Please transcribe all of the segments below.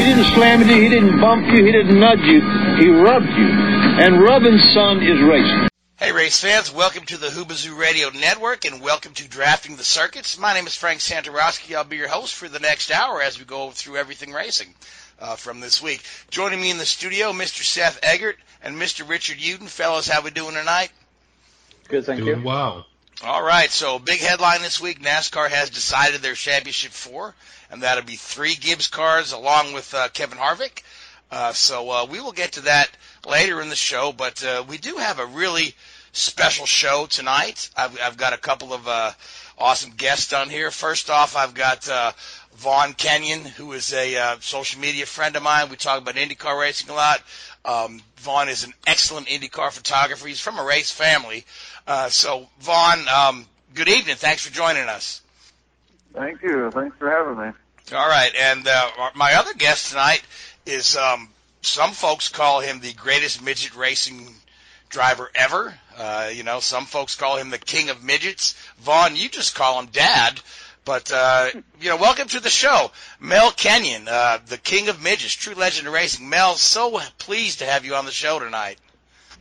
He didn't slam you, he didn't bump you, he didn't nudge you. He rubbed you. And rubbing, son, is racing. Hey, race fans, welcome to the Hoobazoo Radio Network and welcome to Drafting the Circuits. My name is Frank Santorowski. I'll be your host for the next hour as we go through everything racing uh, from this week. Joining me in the studio, Mr. Seth Eggert and Mr. Richard Uden. Fellas, how we doing tonight? Good, thank Doing you. well. All right, so big headline this week: NASCAR has decided their championship four, and that'll be three Gibbs cars along with uh, Kevin Harvick. Uh, so uh, we will get to that later in the show, but uh, we do have a really special show tonight. I've, I've got a couple of uh, awesome guests on here. First off, I've got uh, Vaughn Kenyon, who is a uh, social media friend of mine. We talk about IndyCar racing a lot. Um, Vaughn is an excellent IndyCar photographer. He's from a race family. Uh, so, Vaughn, um, good evening. Thanks for joining us. Thank you. Thanks for having me. All right, and uh, my other guest tonight is um, some folks call him the greatest midget racing driver ever. Uh, you know, some folks call him the king of midgets. Vaughn, you just call him dad. But uh, you know, welcome to the show, Mel Kenyon, uh, the king of midgets, true legend of racing. Mel, so pleased to have you on the show tonight.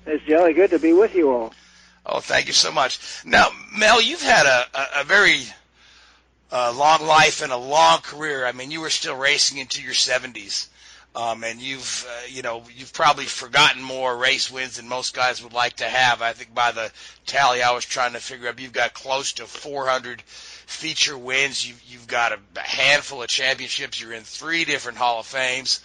It's jolly good to be with you all. Oh, thank you so much. Now, Mel, you've had a, a, a very uh, long life and a long career. I mean, you were still racing into your 70s. Um, and you've, uh, you know, you've probably forgotten more race wins than most guys would like to have. I think by the tally I was trying to figure up, you've got close to 400 feature wins. You've, you've got a, a handful of championships. You're in three different Hall of Fames.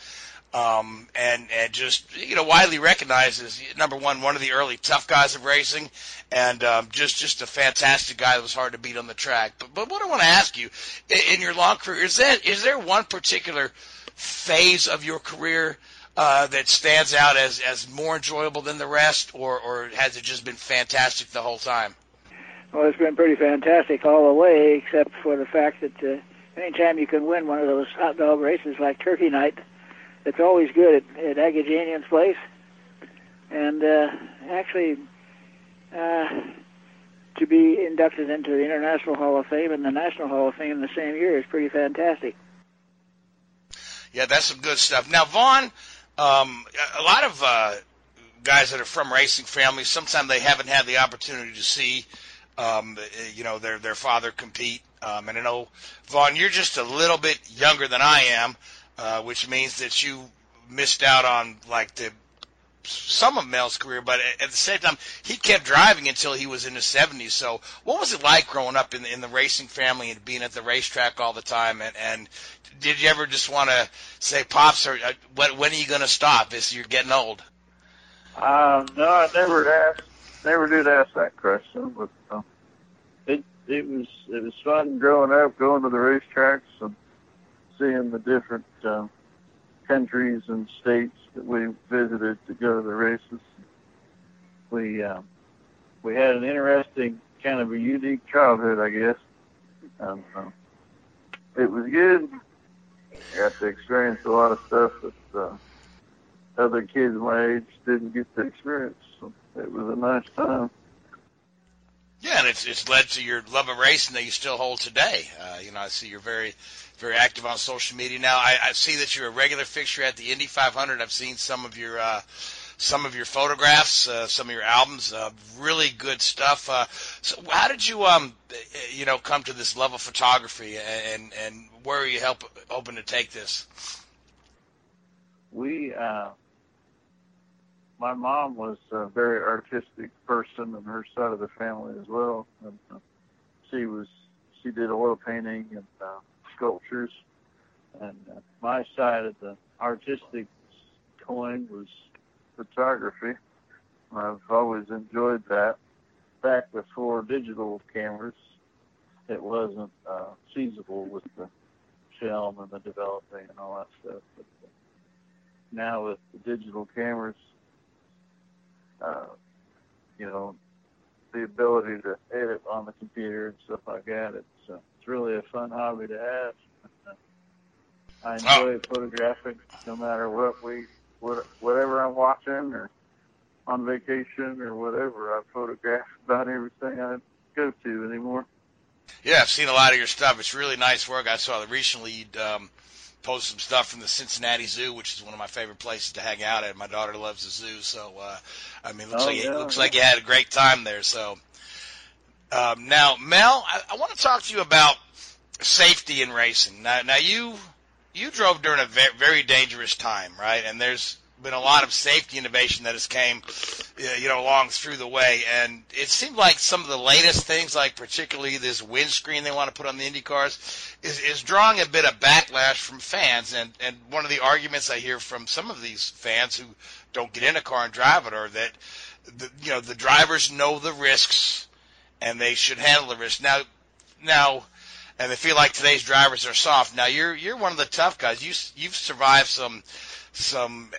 Um, and, and just, you know, widely recognized as number one, one of the early tough guys of racing and, um, just, just a fantastic guy that was hard to beat on the track. But, but what I want to ask you in, in your long career, is that, is there one particular phase of your career, uh, that stands out as, as more enjoyable than the rest or, or has it just been fantastic the whole time? Well, it's been pretty fantastic all the way, except for the fact that uh, anytime you can win one of those hot dog races like Turkey Night, it's always good at, at Agajanian's place. And uh, actually, uh, to be inducted into the International Hall of Fame and the National Hall of Fame in the same year is pretty fantastic. Yeah, that's some good stuff. Now, Vaughn, um, a lot of uh, guys that are from racing families, sometimes they haven't had the opportunity to see, um, you know, their their father compete. Um, and I know, Vaughn, you're just a little bit younger than I am, uh, which means that you missed out on like the some of Mel's career, but at the same time, he kept driving until he was in his 70s. So, what was it like growing up in in the racing family and being at the racetrack all the time? And, and did you ever just want to say, "Pops, or, uh, when, when are you going to stop? Is you're getting old?" Uh, no, I never asked, never did ask that question, but uh, it it was it was fun growing up, going to the racetracks and seeing the different uh, countries and states that we visited to go to the races. We uh, we had an interesting kind of a unique childhood, I guess. Um, uh, it was good. I got to experience a lot of stuff that uh, other kids my age didn't get the experience. It was a nice time. Yeah, and it's it's led to your love of racing that you still hold today. Uh, you know, I see you're very very active on social media now. I, I see that you're a regular fixture at the Indy 500. I've seen some of your uh, some of your photographs, uh, some of your albums. Uh, really good stuff. Uh, so, how did you um you know come to this love of photography, and and where are you help, hoping to take this? We uh, my mom was a very artistic person, and her side of the family as well. And uh, she was she did oil painting and uh, sculptures, and uh, my side of the artistic coin was photography. I've always enjoyed that. Back before digital cameras, it wasn't uh, feasible with the film and the developing and all that stuff. But now with the digital cameras, uh, you know, the ability to edit on the computer and stuff like that. It's uh, it's really a fun hobby to have. I enjoy oh. photographing, no matter what we, what, whatever I'm watching or on vacation or whatever. I photograph about everything I go to anymore. Yeah, I've seen a lot of your stuff. It's really nice work. I saw that recently you'd um, post some stuff from the Cincinnati Zoo, which is one of my favorite places to hang out at. My daughter loves the zoo, so uh, I mean, looks oh, like yeah, it looks yeah. like you had a great time there. So um, now, Mel, I, I want to talk to you about safety in racing. Now, now you you drove during a very, very dangerous time, right? And there's been a lot of safety innovation that has came, uh, you know, along through the way. And it seemed like some of the latest things, like particularly this windscreen they want to put on the Indy cars, is, is drawing a bit of backlash from fans. And, and one of the arguments I hear from some of these fans who don't get in a car and drive it are that, the, you know, the drivers know the risks and they should handle the risks. Now, now, and they feel like today's drivers are soft. Now you're you're one of the tough guys. You you've survived some some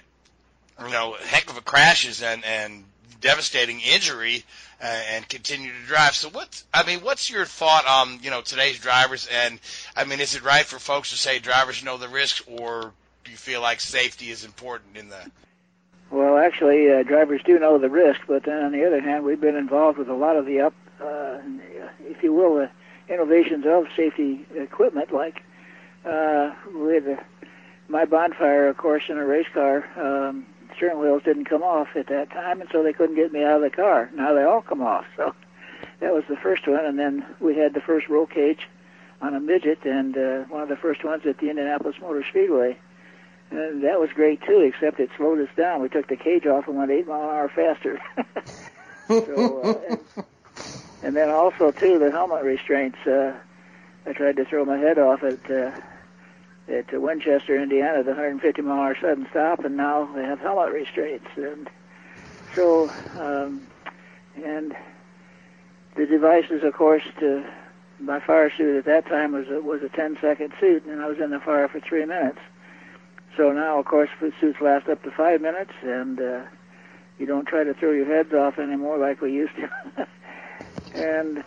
you know heck of a crashes and and devastating injury uh, and continue to drive. So what I mean, what's your thought on you know today's drivers? And I mean, is it right for folks to say drivers know the risks, or do you feel like safety is important in the Well, actually, uh, drivers do know the risk, but then on the other hand, we've been involved with a lot of the up, uh, if you will, the innovations of safety equipment, like uh, with uh, my bonfire, of course, in a race car. Um, steering wheels didn't come off at that time, and so they couldn't get me out of the car. Now they all come off. So that was the first one, and then we had the first roll cage on a midget, and uh, one of the first ones at the Indianapolis Motor Speedway. And that was great too, except it slowed us down. We took the cage off and went eight mile an hour faster. so, uh, and, and then also too the helmet restraints. Uh, I tried to throw my head off at uh, at uh, Winchester, Indiana, the 150 mile hour sudden stop, and now they have helmet restraints. And so, um, and the devices, of course, to my fire suit at that time was a, was a 10 second suit, and I was in the fire for three minutes. So now, of course, suits last up to five minutes, and uh, you don't try to throw your heads off anymore like we used to. and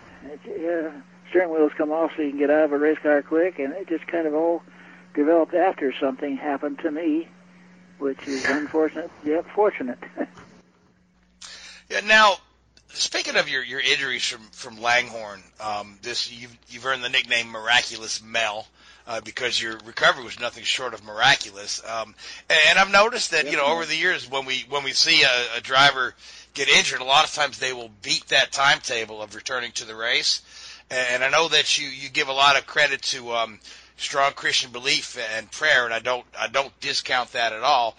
yeah, steering wheels come off so you can get out of a race car quick, and it just kind of all developed after something happened to me, which is unfortunate yet fortunate. Yeah. Now, speaking of your, your injuries from from Langhorne, um, this you've you've earned the nickname Miraculous Mel. Uh, because your recovery was nothing short of miraculous, um, and I've noticed that you know over the years when we when we see a, a driver get injured, a lot of times they will beat that timetable of returning to the race. And I know that you you give a lot of credit to um, strong Christian belief and prayer, and I don't I don't discount that at all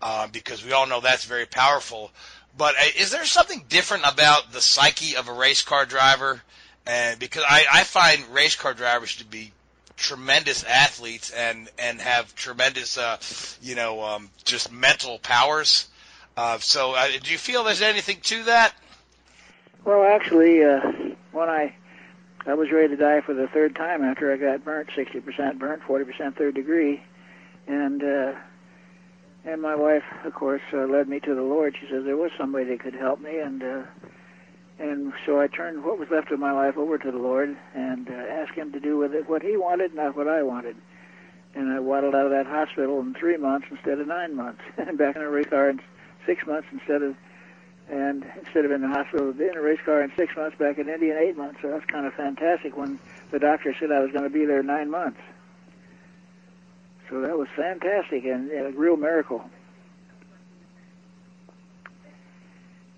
uh, because we all know that's very powerful. But uh, is there something different about the psyche of a race car driver? And because I, I find race car drivers to be tremendous athletes and and have tremendous uh, you know um, just mental powers. Uh, so uh, do you feel there's anything to that? Well, actually, uh, when I I was ready to die for the third time after I got burnt, 60% burnt, 40% third degree, and uh, and my wife, of course, uh, led me to the Lord. She says there was somebody that could help me, and uh, and so I turned what was left of my life over to the Lord and uh, asked Him to do with it what He wanted, not what I wanted. And I waddled out of that hospital in three months instead of nine months, and back in a race car in six months instead of and instead of in the hospital in a race car in six months back in Indy in eight months. So that's kind of fantastic when the doctor said I was going to be there nine months. So that was fantastic and, and a real miracle.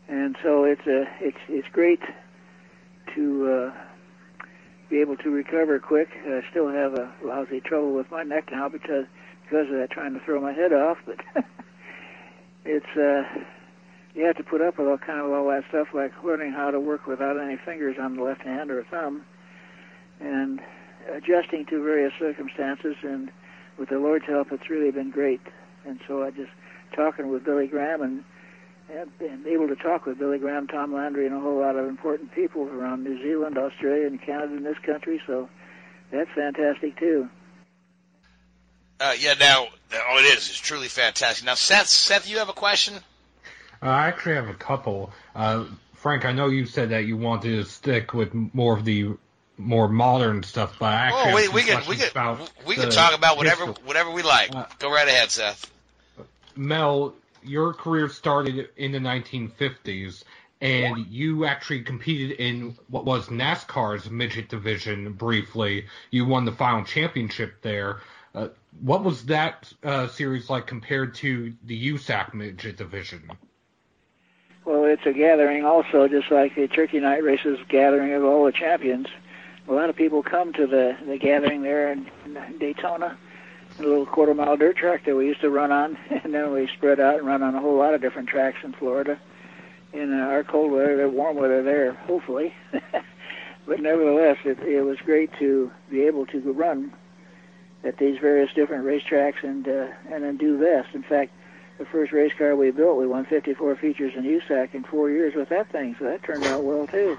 And so it's a it's it's great to uh, be able to recover quick. I still have a lousy trouble with my neck now because because of that trying to throw my head off, but it's uh you have to put up with all kind of all that stuff like learning how to work without any fingers on the left hand or thumb and adjusting to various circumstances and with the Lord's help it's really been great. And so I just talking with Billy Graham and and able to talk with Billy Graham, Tom Landry, and a whole lot of important people around New Zealand, Australia, and Canada in this country. So that's fantastic too. Uh, yeah, now, oh, it is. It's truly fantastic. Now, Seth, Seth, you have a question? Uh, I actually have a couple. Uh, Frank, I know you said that you wanted to stick with more of the more modern stuff, but I actually oh, we, have we can we can we can talk about whatever history. whatever we like. Uh, Go right ahead, Seth. Mel, your career started in the 1950s, and you actually competed in what was NASCAR's midget division briefly. You won the final championship there. Uh, what was that uh, series like compared to the USAC midget division? Well, it's a gathering also, just like the Turkey Night races gathering of all the champions. A lot of people come to the, the gathering there in Daytona, a little quarter mile dirt track that we used to run on, and then we spread out and run on a whole lot of different tracks in Florida. In uh, our cold weather, warm weather there, hopefully. but nevertheless, it, it was great to be able to run at these various different racetracks and uh, and then do this. In fact, the first race car we built, we won 54 features in USAC in four years with that thing, so that turned out well too.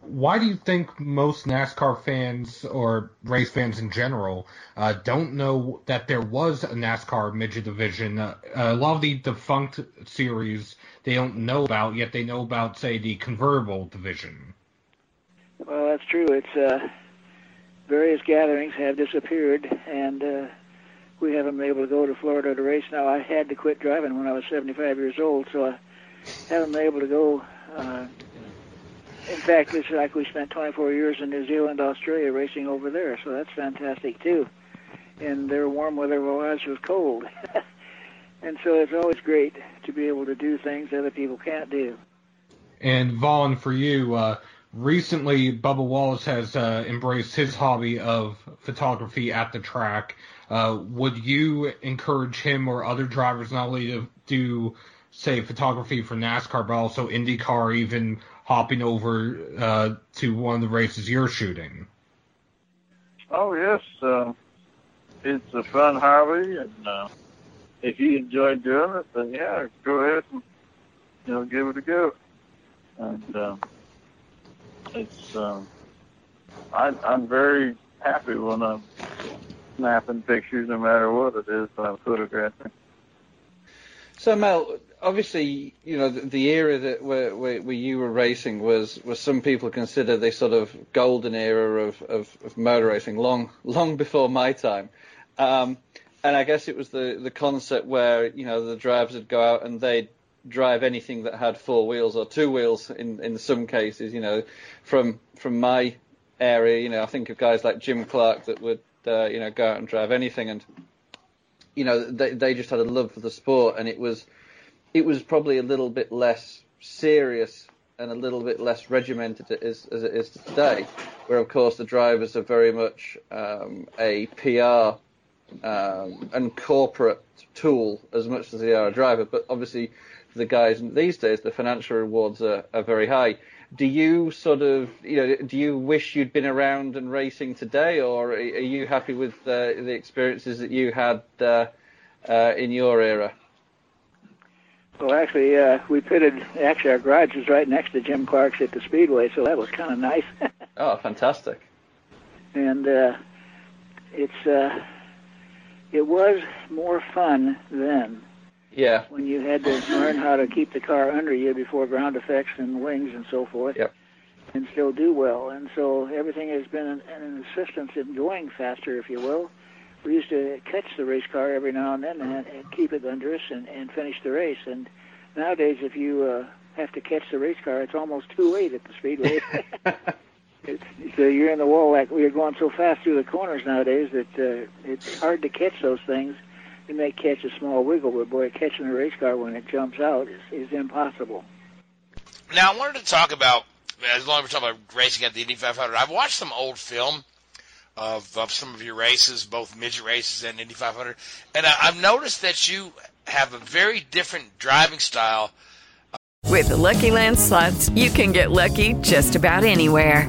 Why do you think most NASCAR fans or race fans in general uh, don't know that there was a NASCAR midget division? Uh, a lot of the defunct series they don't know about, yet they know about, say, the convertible division. Well, that's true. It's uh, various gatherings have disappeared, and uh, we haven't been able to go to Florida to race. Now, I had to quit driving when I was 75 years old, so I haven't been able to go. Uh, in fact, it's like we spent 24 years in New Zealand, Australia, racing over there, so that's fantastic too. And their warm weather ours was cold. and so it's always great to be able to do things other people can't do. And Vaughn, for you, uh, recently Bubba Wallace has uh, embraced his hobby of photography at the track. Uh, would you encourage him or other drivers not only to do, say, photography for NASCAR, but also IndyCar, even hopping over uh, to one of the races you're shooting? Oh yes, uh, it's a fun hobby, and uh, if you enjoy doing it, then yeah, go ahead and you know give it a go. And uh, it's um, I, I'm very happy when I'm snapping pictures, no matter what it is that I'm photographing. So Mel, obviously, you know the, the era that where, where, where you were racing was was some people consider the sort of golden era of, of, of motor racing, long long before my time. Um, and I guess it was the the concept where you know the drivers would go out and they'd drive anything that had four wheels or two wheels in in some cases. You know, from from my area, you know, I think of guys like Jim Clark that would uh, you know go out and drive anything and you know, they they just had a love for the sport, and it was it was probably a little bit less serious and a little bit less regimented as, as it is today, where of course the drivers are very much um, a PR um, and corporate tool as much as they are a driver. But obviously, for the guys these days, the financial rewards are, are very high. Do you sort of, you know, do you wish you'd been around and racing today, or are you happy with uh, the experiences that you had uh, uh, in your era? Well, actually, uh, we pitted. Actually, our garage was right next to Jim Clark's at the Speedway, so that was kind of nice. oh, fantastic! And uh, it's uh, it was more fun then. Yeah. When you had to learn how to keep the car under you before ground effects and wings and so forth. Yep. And still do well. And so everything has been an, an assistance in going faster, if you will. We used to catch the race car every now and then and, and keep it under us and, and finish the race. And nowadays, if you uh, have to catch the race car, it's almost too late at the speedway. it's, so you're in the wall like we're going so fast through the corners nowadays that uh, it's hard to catch those things. You may catch a small wiggle, but boy, catching a race car when it jumps out is, is impossible. Now, I wanted to talk about, as long as we're talking about racing at the Indy 500, I've watched some old film of, of some of your races, both midget races and Indy 500, and I, I've noticed that you have a very different driving style. With the Lucky Land slots, you can get lucky just about anywhere.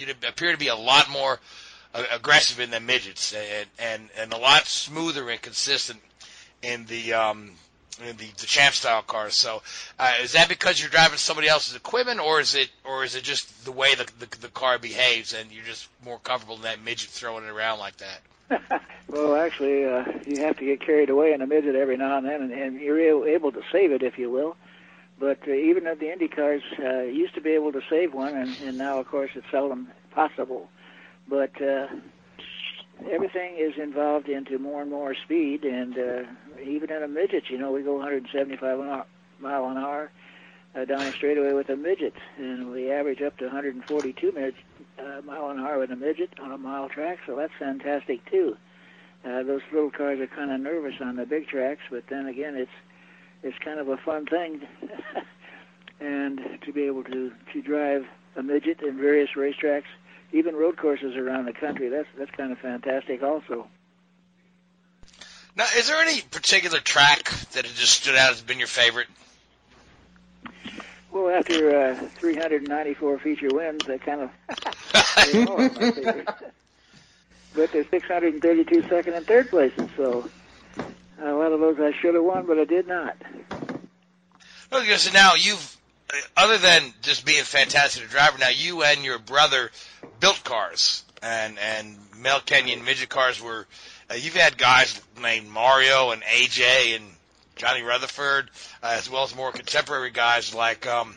you appear to be a lot more uh, aggressive in the midgets and, and, and a lot smoother and consistent in the um, in the, the champ style cars. So, uh, is that because you're driving somebody else's equipment, or is it or is it just the way the, the the car behaves and you're just more comfortable in that midget throwing it around like that? well, actually, uh, you have to get carried away in a midget every now and then, and, and you're able to save it, if you will. But uh, even at the Indy cars, uh, used to be able to save one, and, and now, of course, it's seldom possible. But uh, everything is involved into more and more speed, and uh, even in a midget, you know, we go 175 an hour, mile an hour uh, down a straightaway with a midget, and we average up to 142 minutes, uh, mile an hour with a midget on a mile track, so that's fantastic too. Uh, those little cars are kind of nervous on the big tracks, but then again, it's it's kind of a fun thing, and to be able to to drive a midget in various racetracks, even road courses around the country, that's that's kind of fantastic also. Now, is there any particular track that has just stood out as been your favorite? Well, after uh, 394 feature wins, I kind of. but there's 632 second and third places, so a lot of those I should have won, but I did not. Okay, so now you've, other than just being a fantastic driver, now you and your brother built cars, and and Mel Kenyon midget cars were. Uh, you've had guys named Mario and AJ and Johnny Rutherford, uh, as well as more contemporary guys like um,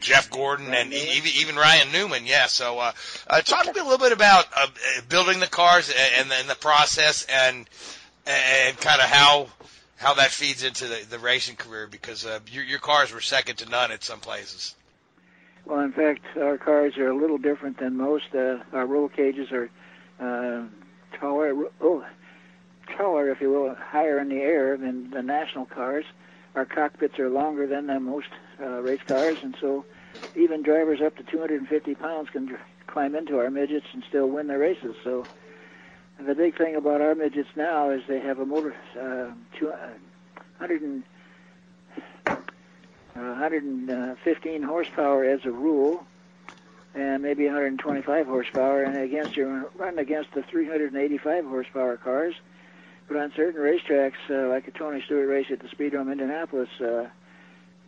Jeff Gordon and even, even Ryan Newman. Yeah. So, uh, uh, talk to me a little bit about uh, building the cars and, and the process, and and kind of how how that feeds into the, the racing career because uh, your, your cars were second to none at some places. Well, in fact, our cars are a little different than most. Uh, our roll cages are uh, taller, oh, taller, if you will, higher in the air than the national cars. Our cockpits are longer than the most uh, race cars, and so even drivers up to 250 pounds can dr- climb into our midgets and still win the races. So and the big thing about our midgets now is they have a motor, uh, two, uh, 100 and, uh, 115 horsepower as a rule, and maybe 125 horsepower, and against you run against the 385 horsepower cars. But on certain racetracks, uh, like a Tony Stewart race at the Speedrome Indianapolis, uh,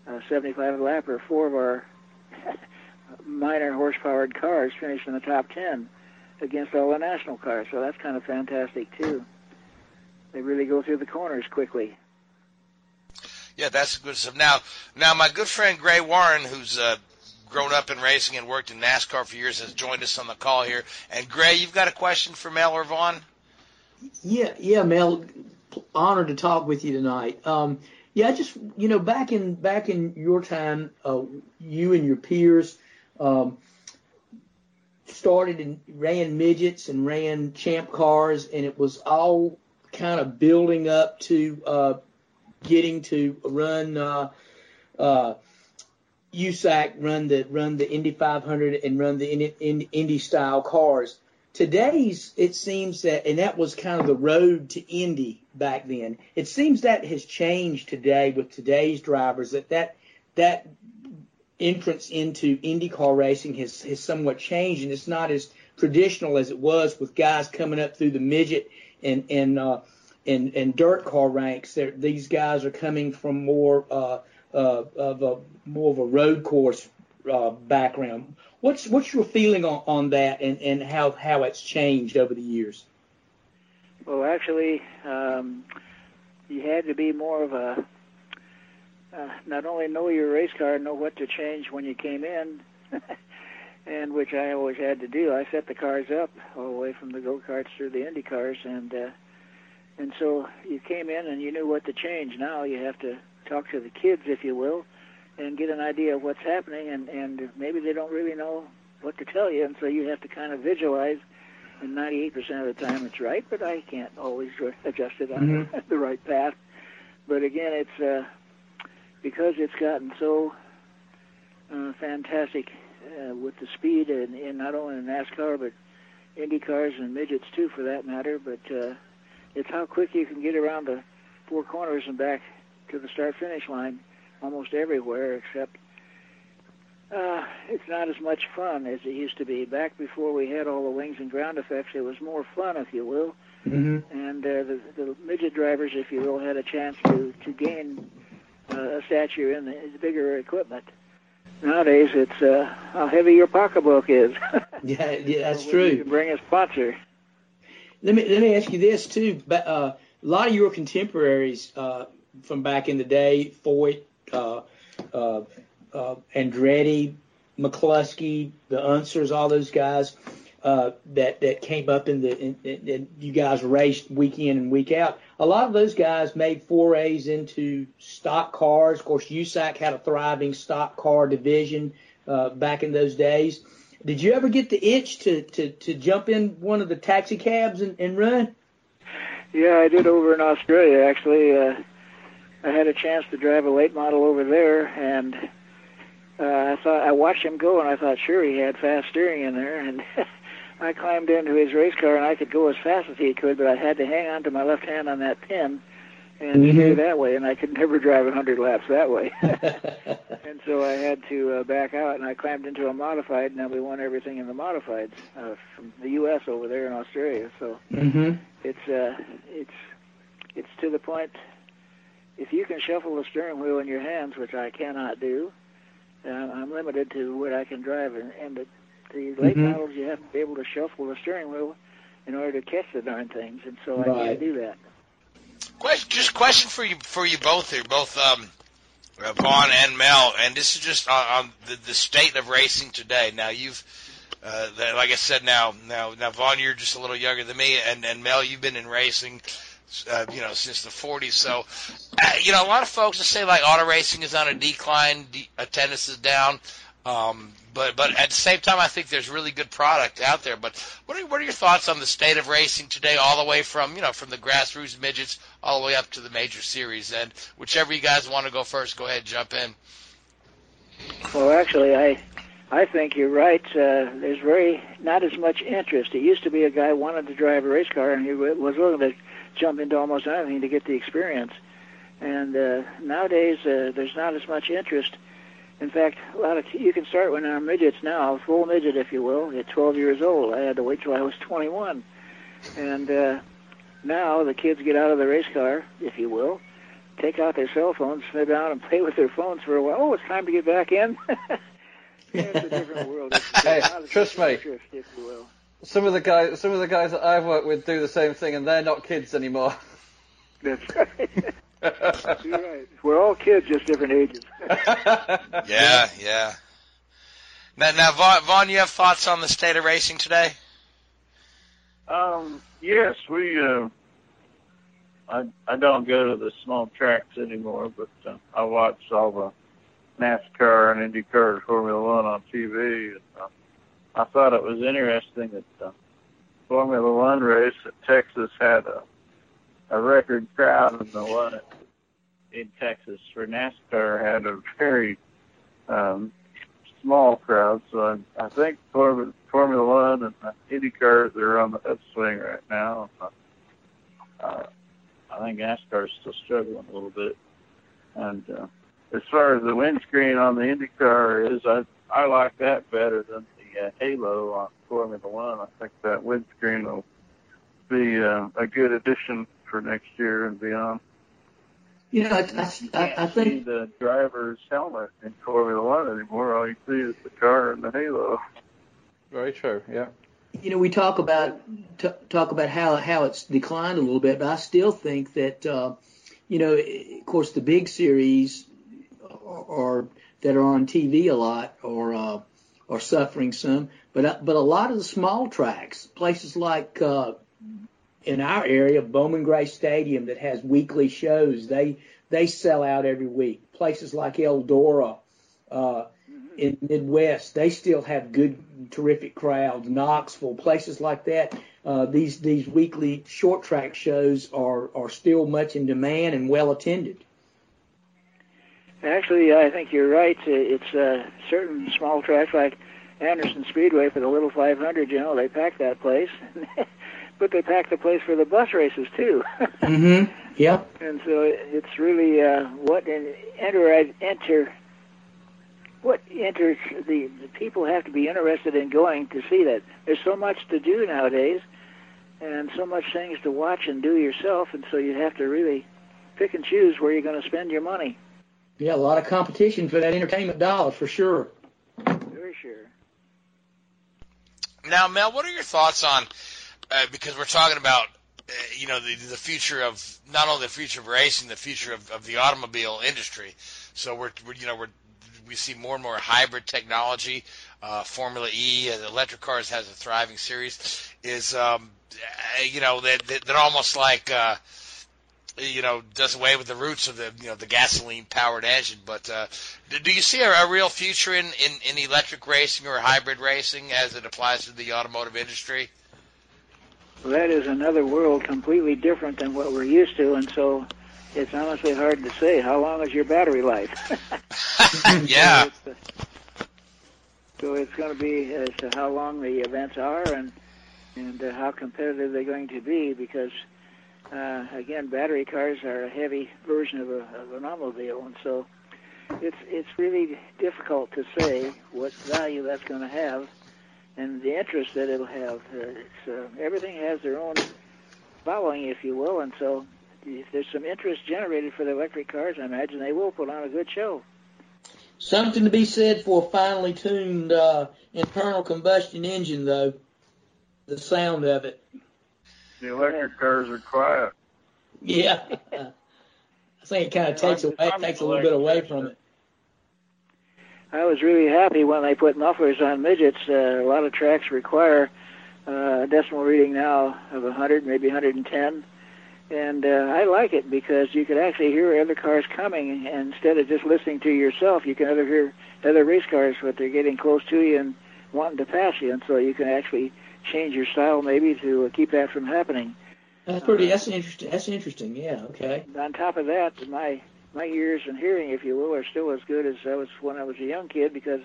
uh, 75 lapper, four of our minor horsepowered cars finished in the top 10 against all the national cars. So that's kind of fantastic too. They really go through the corners quickly. Yeah, that's good stuff. Now, now my good friend Gray Warren, who's uh, grown up in racing and worked in NASCAR for years, has joined us on the call here. And Gray, you've got a question for Mel or Vaughn? Yeah, yeah, Mel. Honored to talk with you tonight. Um, yeah, just you know, back in back in your time, uh, you and your peers um, started and ran midgets and ran champ cars, and it was all kind of building up to uh, getting to run uh, uh, USAC, run the run the Indy 500, and run the Indy, Indy style cars. Today's it seems that, and that was kind of the road to Indy back then. It seems that has changed today with today's drivers. That that that entrance into IndyCar racing has, has somewhat changed, and it's not as traditional as it was with guys coming up through the midget and and uh, and, and dirt car ranks. They're, these guys are coming from more uh, uh, of a more of a road course uh, background. What's what's your feeling on, on that and, and how how it's changed over the years? Well, actually, um, you had to be more of a uh, not only know your race car, know what to change when you came in, and which I always had to do. I set the cars up all the way from the go karts through the Indy cars, and uh, and so you came in and you knew what to change. Now you have to talk to the kids, if you will, and get an idea of what's happening, and and maybe they don't really know what to tell you, and so you have to kind of visualize. And 98% of the time it's right, but I can't always adjust it on Mhm. the right path. But again, it's uh, because it's gotten so uh, fantastic uh, with the speed and, and not only in NASCAR but Indy cars and midgets too, for that matter. But uh, it's how quick you can get around the four corners and back to the start-finish line almost everywhere, except uh, it's not as much fun as it used to be. Back before we had all the wings and ground effects, it was more fun, if you will. Mm-hmm. And uh, the, the midget drivers, if you will, had a chance to to gain a stature in the, the bigger equipment. Nowadays, it's uh, how heavy your pocketbook is. Yeah, yeah, that's whether true. You can bring a sponsor. Let me let me ask you this too. But uh, a lot of your contemporaries uh, from back in the day, Foyt, uh, uh, uh, Andretti, McCluskey, the Unsers, all those guys uh, that that came up in the in, you guys raced week in and week out. A lot of those guys made forays into stock cars. Of course, USAC had a thriving stock car division uh, back in those days. Did you ever get the itch to, to, to jump in one of the taxi cabs and, and run? Yeah, I did over in Australia actually. Uh, I had a chance to drive a late model over there, and uh, I thought I watched him go, and I thought sure he had fast steering in there, and I climbed into his race car, and I could go as fast as he could, but I had to hang on to my left hand on that pin and Mhm. steer that way, and I could never drive a hundred laps that way. and so I had to uh, back out, and I climbed into a modified. Now we won everything in the modifieds uh, from the U.S. over there in Australia. So Mm-hmm. it's uh, it's it's to the point. If you can shuffle the steering wheel in your hands, which I cannot do, uh, I'm limited to what I can drive. And, and the, the late Mhm. models, you have to be able to shuffle the steering wheel in order to catch the darn things, and so I Right. can't do that. Question, just question for you for you both here, both um, uh, Vaughn and Mel, and this is just on, on the, the state of racing today. Now you've, uh, the, like I said, now now now Vaughn, you're just a little younger than me, and and Mel, you've been in racing, uh, you know, since the 40s. So, uh, you know, a lot of folks just say like auto racing is on a decline, de- attendance is down. Um, but but at the same time, I think there's really good product out there. But what are what are your thoughts on the state of racing today, all the way from you know from the grassroots midgets all the way up to the major series? And whichever you guys want to go first, go ahead, jump in. Well, actually, I I think you're right. Uh, there's very not as much interest. It used to be a guy wanted to drive a race car and he wa- was willing to jump into almost anything to get the experience. And uh, nowadays, uh, there's not as much interest. In fact, a lot of you can start when I'm midgets now, full midget, if you will, at 12 years old. I had to wait till I was 21, and uh, now the kids get out of the race car, if you will, take out their cell phones, sit down, and play with their phones for a while. Oh, it's time to get back in. it's a different world. Hey, trust me. if you will. Some of the guys, some of the guys that I've worked with do the same thing, and they're not kids anymore. That's right. You're right. We're all kids, just different ages. Yeah, yeah. Now, now, Vaughn, Vaughn, you have thoughts on the state of racing today? Um, yes, we. Uh, I I don't go to the small tracks anymore, but uh, I watch all the NASCAR and IndyCar, Formula One on TV. And, uh, I thought it was interesting that uh, Formula One race at Texas had a a record crowd, and the one at, in Texas for NASCAR had a very um, small crowd. So I, I think Formula, One and uh, IndyCars are on the upswing right now. Uh, I think NASCAR's still struggling a little bit. And uh, as far as the windscreen on the IndyCar is, I I like that better than the uh, Halo on Formula One. I think that windscreen will be uh, a good addition for next year and beyond. You know, I, I, I, I think the driver's helmet in Formula One anymore. All you see is the car and the halo. Very true. Yeah. you know we talk about t- talk about how how it's declined a little bit, but I still think that uh, you know, of course, the big series are that are on TV a lot or uh, are suffering some, but uh, but a lot of the small tracks, places like uh, in our area, Bowman Gray Stadium that has weekly shows, they they sell out every week. Places like Eldora uh, in Midwest, they still have good, terrific crowds. Knoxville, places like that. Uh, these these weekly short track shows are are still much in demand and well attended. Actually, I think you're right. It's uh, certain small tracks like Anderson Speedway for the Little 500. You know, they pack that place, but they pack the place for the bus races too. mm-hmm. Yep. And so it's really uh, what in, enter enter what enters the, the people have to be interested in going to see that. There's so much to do nowadays, and so much things to watch and do yourself, and so you have to really pick and choose where you're going to spend your money. Yeah, a lot of competition for that entertainment dollar for sure. Very sure. Now, Mel, what are your thoughts on? Uh, because we're talking about, uh, you know, the the future of not only the future of racing, the future of, of the automobile industry. So we're, we're you know we're we see more and more hybrid technology. Uh, Formula E, uh, electric cars has a thriving series. Is um, uh, you know that that, that almost like uh, you know does away with the roots of the you know the gasoline powered engine. But uh, do, do you see a, a real future in, in in electric racing or hybrid racing as it applies to the automotive industry? Well, that is another world completely different than what we're used to, and so it's honestly hard to say. How long is your battery life? yeah. so it's, so it's going to be as to how long the events are and and uh, how competitive they're going to be because uh, again, battery cars are a heavy version of, a, of an automobile, and so it's it's really difficult to say what value that's going to have and the interest that it'll have. Uh, it's, uh, everything has their own following, if you will, and so if there's some interest generated for the electric cars, I imagine they will put on a good show. Something to be said for a finely tuned uh, internal combustion engine, though. The sound of it. The electric cars are quiet. Yeah. I think it kind of takes away takes a little bit away from it. I was really happy when they put mufflers on midgets. Uh, a lot of tracks require uh, a decibel reading now of 100, maybe 110 and uh, I like it because you can actually hear other cars coming, and instead of just listening to yourself, you can other hear other race cars, but they're getting close to you and wanting to pass you, and so you can actually change your style maybe to keep that from happening. That's pretty. That's interesting. That's interesting. Yeah. Okay. On top of that, my my ears and hearing, if you will, are still as good as I was when I was a young kid because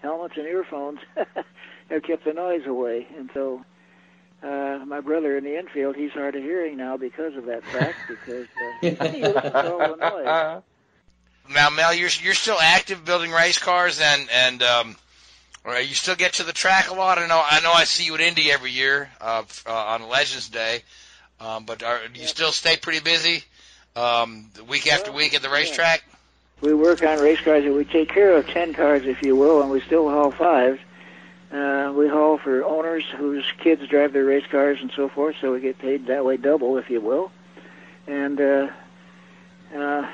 helmets and earphones have kept the noise away, and so uh, my brother in the infield, he's hard of hearing now because of that fact, because uh, he listens to all the noise. Now, Mel, you're you're still active building race cars, and and um, you still get to the track a lot. I know I know I see you at Indy every year uh, uh, on Legends Day, um, but are, do you still stay pretty busy um, week after week at the racetrack? We work on race cars, and we take care of ten cars, if you will, and we still haul fives. Uh, we haul for owners whose kids drive their race cars and so forth, so we get paid that way double, if you will. And uh, uh,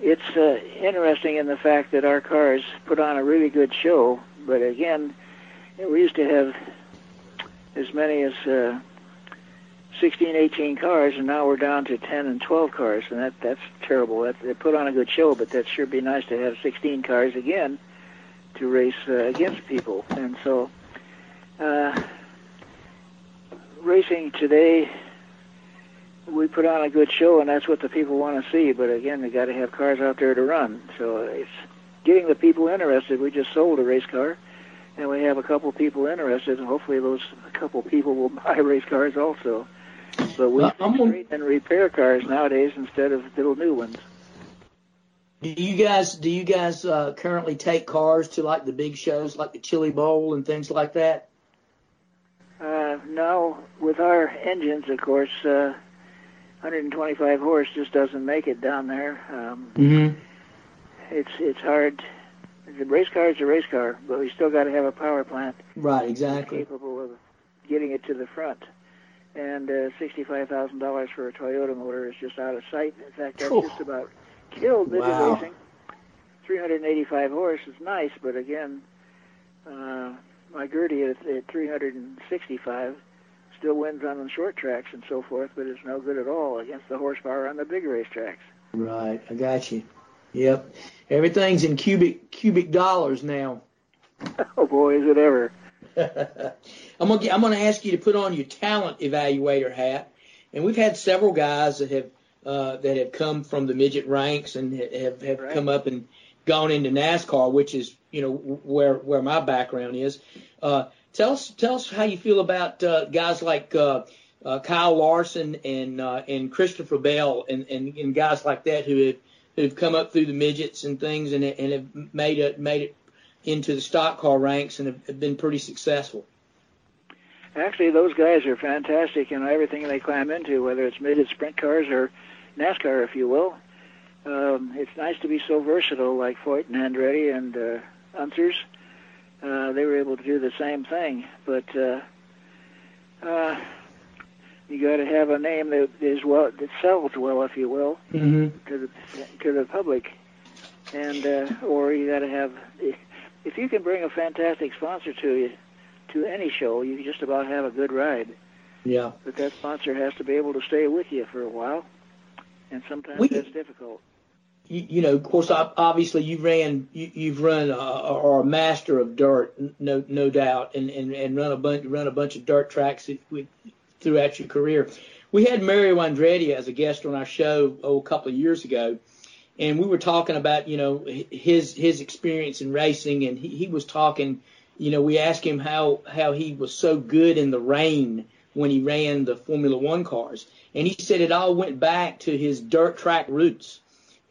it's uh, interesting in the fact that our cars put on a really good show, but again, we used to have as many as uh, 16, 18 cars, and now we're down to 10 and 12 cars, and that that's terrible. That, they put on a good show, but that sure be nice to have 16 cars again to race uh, against people. And so, uh, racing today, we put on a good show, and that's what the people want to see. But again, they got to have cars out there to run. So it's getting the people interested. We just sold a race car, and we have a couple people interested, and hopefully those couple people will buy race cars also. But we I'm trade and repair cars nowadays instead of little new ones. Do you guys do you guys uh, currently take cars to like the big shows, like the Chili Bowl and things like that? Uh, now, with our engines, of course, uh, 125 horse just doesn't make it down there. Um, Mm-hmm. it's it's hard. The race car is a race car, but we still got to have a power plant Right, exactly. capable of getting it to the front. And uh, sixty-five thousand dollars for a Toyota motor is just out of sight. In fact, that's Phew. just about killed midget Wow. racing. 385 horse is nice, but again, uh, my Gaerte at, at 365 still wins on the short tracks and so forth, but it's no good at all against the horsepower on the big race tracks. Right, I got you. Yep. Everything's in cubic cubic dollars now. Oh boy, is it ever! I'm gonna get, I'm gonna ask you to put on your talent evaluator hat, and we've had several guys that have uh, that have come from the midget ranks and have have Right. come up and gone into NASCAR, which is you know where where my background is. Uh, tell us tell us how you feel about uh, guys like uh, uh, Kyle Larson and uh, and Christopher Bell and, and, and guys like that who have who've come up through the midgets and things and and have made it made it into the stock car ranks and have, have been pretty successful. Actually, those guys are fantastic in everything they climb into, whether it's midget sprint cars or NASCAR, if you will. Um, it's nice to be so versatile, like Foyt and Andretti and uh, Unsers. Uh, they were able to do the same thing, but uh, uh, you got to have a name that is well that sells well, if you will, Mm-hmm. to the to the public, and uh, or you got to have if you can bring a fantastic sponsor to you to any show, you just about have a good ride. Yeah. But that sponsor has to be able to stay with you for a while, and sometimes We- that's difficult. You, you know, of course, obviously you ran, you, you've run, or a master of dirt, no, no doubt, and, and, and run a bunch, run a bunch of dirt tracks with, throughout your career. We had Mario Andretti as a guest on our show oh, a couple of years ago, and we were talking about you know his his experience in racing, and he, he was talking. You know, we asked him how how he was so good in the rain when he ran the Formula One cars, and he said it all went back to his dirt track roots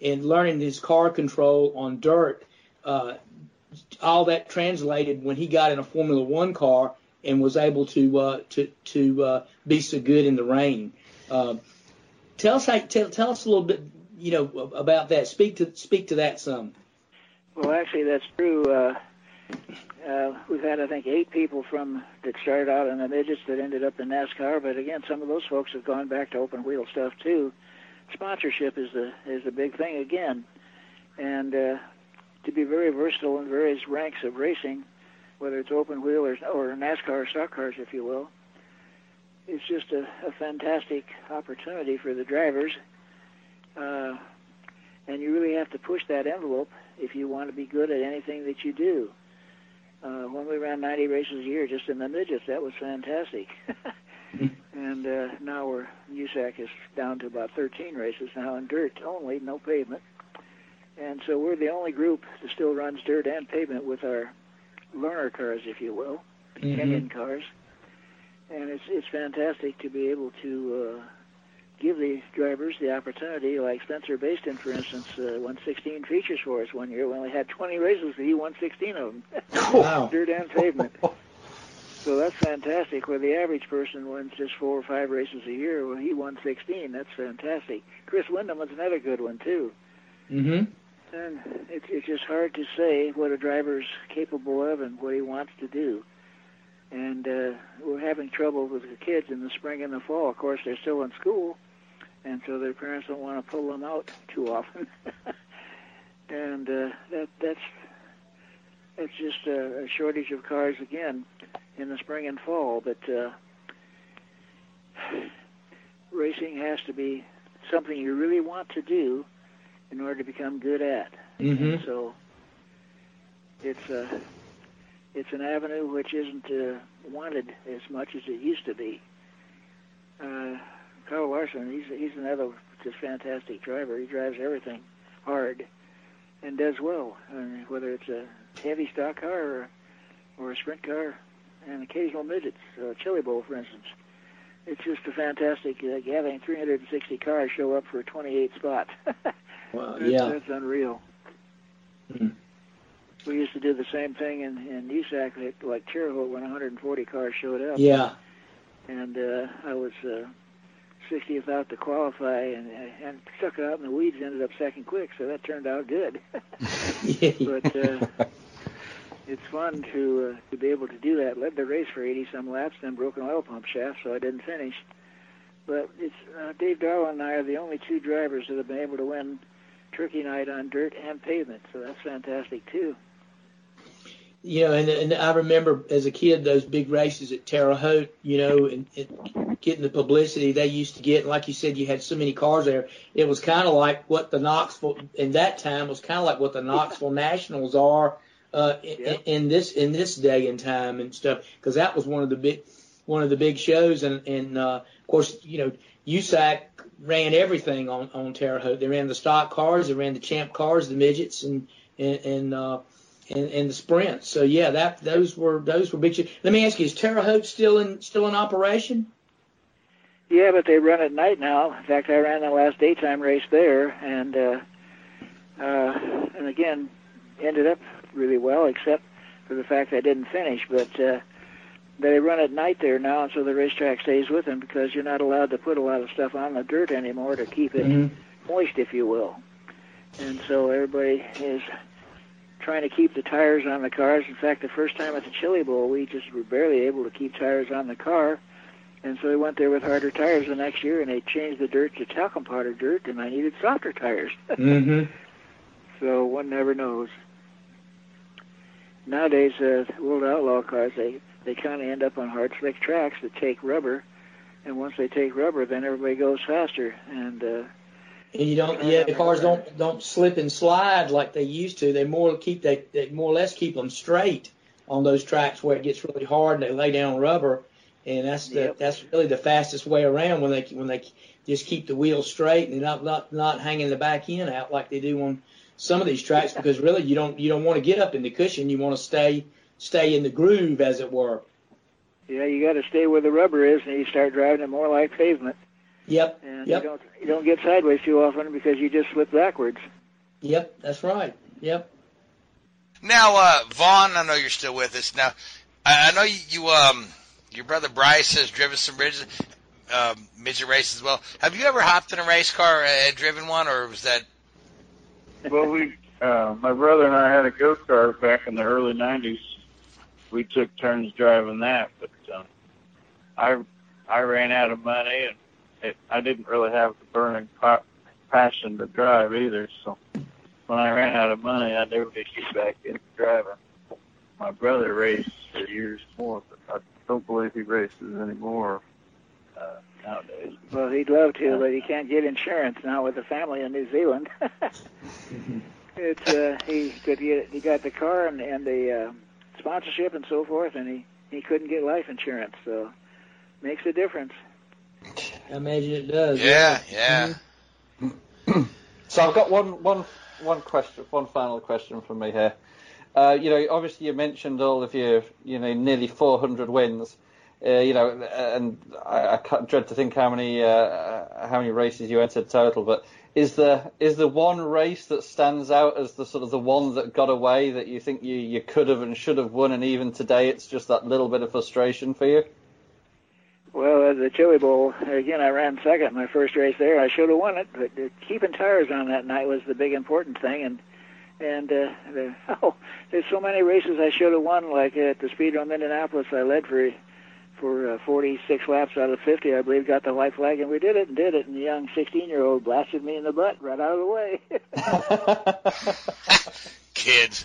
and learning his car control on dirt. Uh, all that translated when he got in a Formula One car and was able to uh, to to uh, be so good in the rain. Uh, tell us how, tell, tell us a little bit, you know, about that. Speak to speak to that some. Well, actually, that's true. Uh, we've had, I think, eight people from that started out in the midgets that ended up in NASCAR. But again, some of those folks have gone back to open wheel stuff too. Sponsorship is the is a big thing again, and uh, to be very versatile in various ranks of racing, whether it's open wheel or or NASCAR or stock cars, if you will. It's just a, a fantastic opportunity for the drivers. Uh, and you really have to push that envelope if you want to be good at anything that you do. Uh, when we ran 90 races a year just in the midgets, that was fantastic. and uh, now we're USAC is down to about 13 races now in dirt only, no pavement. And so we're the only group that still runs dirt and pavement with our learner cars, if you will, Mhm. Kenyon cars. And it's it's fantastic to be able to uh, give the drivers the opportunity, like Spencer Bayston, for instance, uh, won 16 features for us one year. We only had 20 races, but he won 16 of them. Wow. Dirt and pavement. so that's fantastic. Where the average person wins just four or five races a year, well, he won 16. That's fantastic. Chris Windom was another good one too. Mm-hmm. And it's it's just hard to say what a driver's capable of and what he wants to do. And uh, we're having trouble with the kids in the spring and the fall. Of course, they're still in school, and so their parents don't want to pull them out too often. and uh, that that's that's just a, a shortage of cars again in the spring and fall. But uh, racing has to be something you really want to do in order to become good at. Mhm. So it's a it's an avenue which isn't uh, wanted as much as it used to be. Uh, Carl Larson, he's he's another just fantastic driver. He drives everything hard and does well, uh, whether it's a heavy stock car or, or a sprint car, and occasional midgets, uh, Chili Bowl, for instance. It's just a fantastic uh, having 360 cars show up for a 28 spot. Wow. That's, Yeah. that's unreal. Mhm. We used to do the same thing in, in USAC, like, like Terre Haute, when 140 cars showed up. Yeah. And uh, I was uh, 60th out to qualify, and and stuck it out in the weeds. Ended up second quick, so that turned out good. but uh, it's fun to uh, to be able to do that. Led the race for 80 some laps, then broke an oil pump shaft, so I didn't finish. But it's uh, Dave Darland and I are the only two drivers that have been able to win Turkey Night on dirt and pavement, so that's fantastic too. You know, and, and I remember as a kid those big races at Terre Haute, you know, and, and getting the publicity they used to get. And like you said, you had so many cars there. It was kind of like what the Knoxville in that time was kind of like what the Knoxville Nationals are uh, in, in this in this day and time and stuff. Because that was one of the big one of the big shows, and and uh, of course, you know, USAC ran everything on on Terre Haute. They ran the stock cars, they ran the champ cars, the midgets, and and and, uh, and, and the sprints. So yeah, that those were those were big. Let me ask you: Is Terre Haute still in still in operation? Yeah, but they run at night now. In fact, I ran the last daytime race there, and uh, uh, and again ended up really well, except for the fact I didn't finish. But uh, they run at night there now, and so the racetrack stays with them because you're not allowed to put a lot of stuff on the dirt anymore to keep it Mm-hmm. moist, if you will. And so everybody is trying to keep the tires on the cars. In fact, the first time at the Chili Bowl, we just were barely able to keep tires on the car. And so we went there with harder tires the next year, and they changed the dirt to talcum powder dirt, and I needed softer tires. Mm-hmm. so one never knows. Nowadays, uh, World Outlaw cars, they they kind of end up on hard slick tracks that take rubber, and once they take rubber, then everybody goes faster. And uh, And you don't, yeah, the cars don't don't slip and slide like they used to. They more keep they, they more or less keep them straight on those tracks where it gets really hard and they lay down rubber, and that's the Yep. that's really the fastest way around when they when they just keep the wheels straight and not not not hanging the back end out like they do on some of these tracks because really you don't you don't want to get up in the cushion. You want to stay stay in the groove as it were. yeah, you got to stay where the rubber is, and you start driving it more like pavement. Yep. And Yep. you don't you don't get sideways too often because you just slip backwards. Yep. That's right. Yep. Now, uh, Vaughn, I know you're still with us. Now, I, I know you, you, um, your brother Bryce has driven some midget, um, midget races as well. Have you ever hopped in a race car and driven one, or was that? well, we, uh, my brother and I had a go kart back in the early '90s. We took turns driving that, but um, I I ran out of money and it, I didn't really have the burning pa- passion to drive either. So when I ran out of money, I never did get back into driving. My brother raced for years more, but I don't believe he races anymore uh, nowadays. Well, he'd love to, but he can't get insurance now with the family in New Zealand. it's uh, he could get he got the car and and the uh, sponsorship and so forth, and he he couldn't get life insurance, so makes a difference. I imagine it does. Yeah, yeah. So I've got one, one, one question, one final question from me here. Uh, you know, obviously you mentioned all of your, you know, nearly 400 wins. Uh, you know, and I, I dread to think how many uh, how many races you entered total. But is there is there one race that stands out as the sort of the one that got away that you think you, you could have and should have won, and even today it's just that little bit of frustration for you? Well, at the Chili Bowl, again, I ran second my first race there. I should have won it, but uh, keeping tires on that night was the big important thing. And and uh, the, oh, there's so many races I should have won. Like at the Speedrome Indianapolis, I led for for uh, 46 laps out of 50, I believe, got the white flag, and we did it and did it. And the young 16-year-old blasted me in the butt right out of the way. Kids.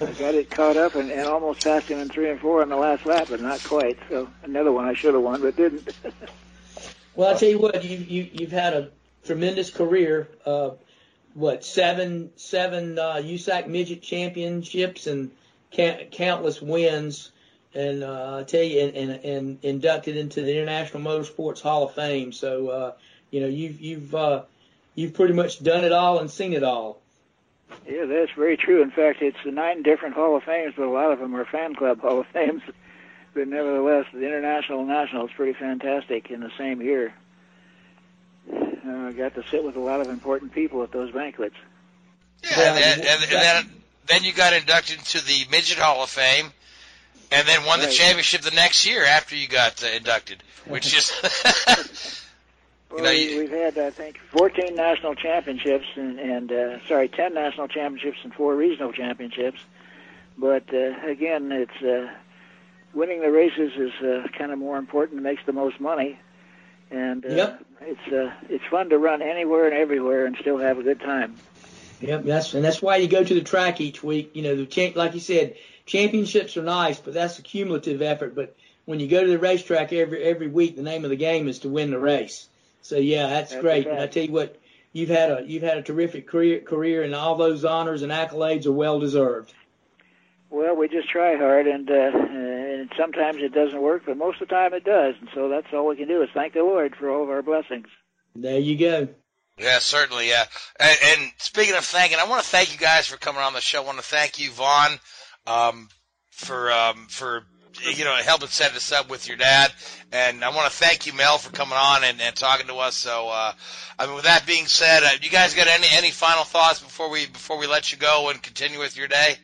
I got it caught up and, and almost passed him in three and four on the last lap, but not quite. So another one I should have won, but didn't. Well, I tell you what, you you you've had a tremendous career. Uh, what seven seven uh, USAC midget championships and count, countless wins, and uh, I tell you, and, and and inducted into the International Motorsports Hall of Fame. So uh, you know you've you've uh, you've pretty much done it all and seen it all. Yeah, that's very true. In fact, it's nine different Hall of Fames, but a lot of them are fan club Hall of Fames. But nevertheless, the international and national is pretty fantastic in the same year. Uh, I got to sit with a lot of important people at those banquets. Yeah, and, then, and, and then then you got inducted into the Midget Hall of Fame, and then won the championship the next year after you got uh, inducted, which is Well, know, we, we've had, I think, 14 national championships and, and uh, sorry, 10 national championships and four regional championships. But uh, again, it's uh, winning the races is uh, kind of more important. It makes the most money, and uh, Yep. it's uh, it's fun to run anywhere and everywhere and still have a good time. Yep, that's and that's why you go to the track each week. You know, the champ, like you said, championships are nice, but that's a cumulative effort. But when you go to the racetrack every every week, the name of the game is to win the race. So yeah, that's, That's great. And I tell you what, you've had a you've had a terrific career career, and all those honors and accolades are well deserved. Well, we just try hard, and uh, and sometimes it doesn't work, but most of the time it does. And so that's all we can do is thank the Lord for all of our blessings. There you go. Yeah, certainly. Yeah. And, and speaking of thanking, I want to thank you guys for coming on the show. I want to thank you, Vaughn, um, for um, for you know helping set this up with your dad, and I want to thank you, Mel, for coming on and, and talking to us. So, uh, I mean, with that being said, uh, you guys got any any final thoughts before we before we let you go and continue with your day?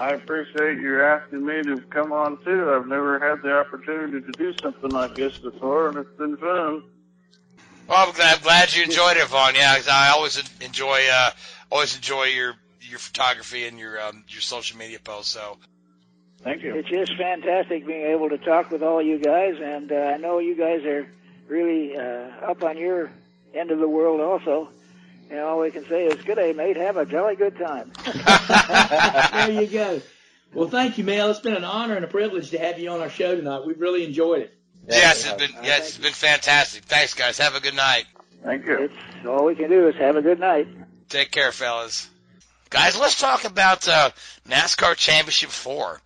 I appreciate you asking me to come on too. I've never had the opportunity to do something like this before, and it's been fun. Well, I'm glad, I'm glad you enjoyed it, Vaughn. Yeah, I always enjoy uh, always enjoy your your photography and your um, your social media posts. So. Thank you. It's just fantastic being able to talk with all you guys, and uh, I know you guys are really uh, up on your end of the world also. And all we can say is, "Good day, mate. Have a jolly good time." there you go. Well, thank you, Mel. It's been an honor and a privilege to have you on our show tonight. We've really enjoyed it. Yes, it's been yes, it's been fantastic. Thanks, guys. Have a good night. Thank you. It's all we can do is have a good night. Take care, fellas. Guys, let's talk about uh, NASCAR Championship Four.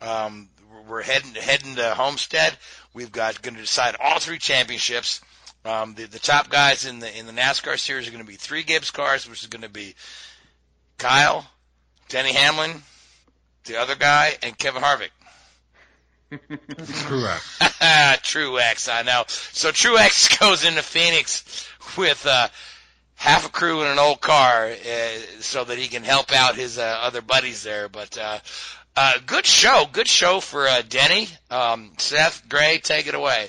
Um, we're heading heading to Homestead. We've got going to decide all three championships. Um, the the top guys in the in the NASCAR series are going to be three Gibbs cars, which is going to be Kyle, Denny Hamlin, the other guy, and Kevin Harvick. Truex. Truex, I know. So Truex goes into Phoenix with uh, half a crew in an old car, uh, so that he can help out his uh, other buddies there. But uh, uh, good show, good show for uh, Denny. Um, Seth Gray, take it away.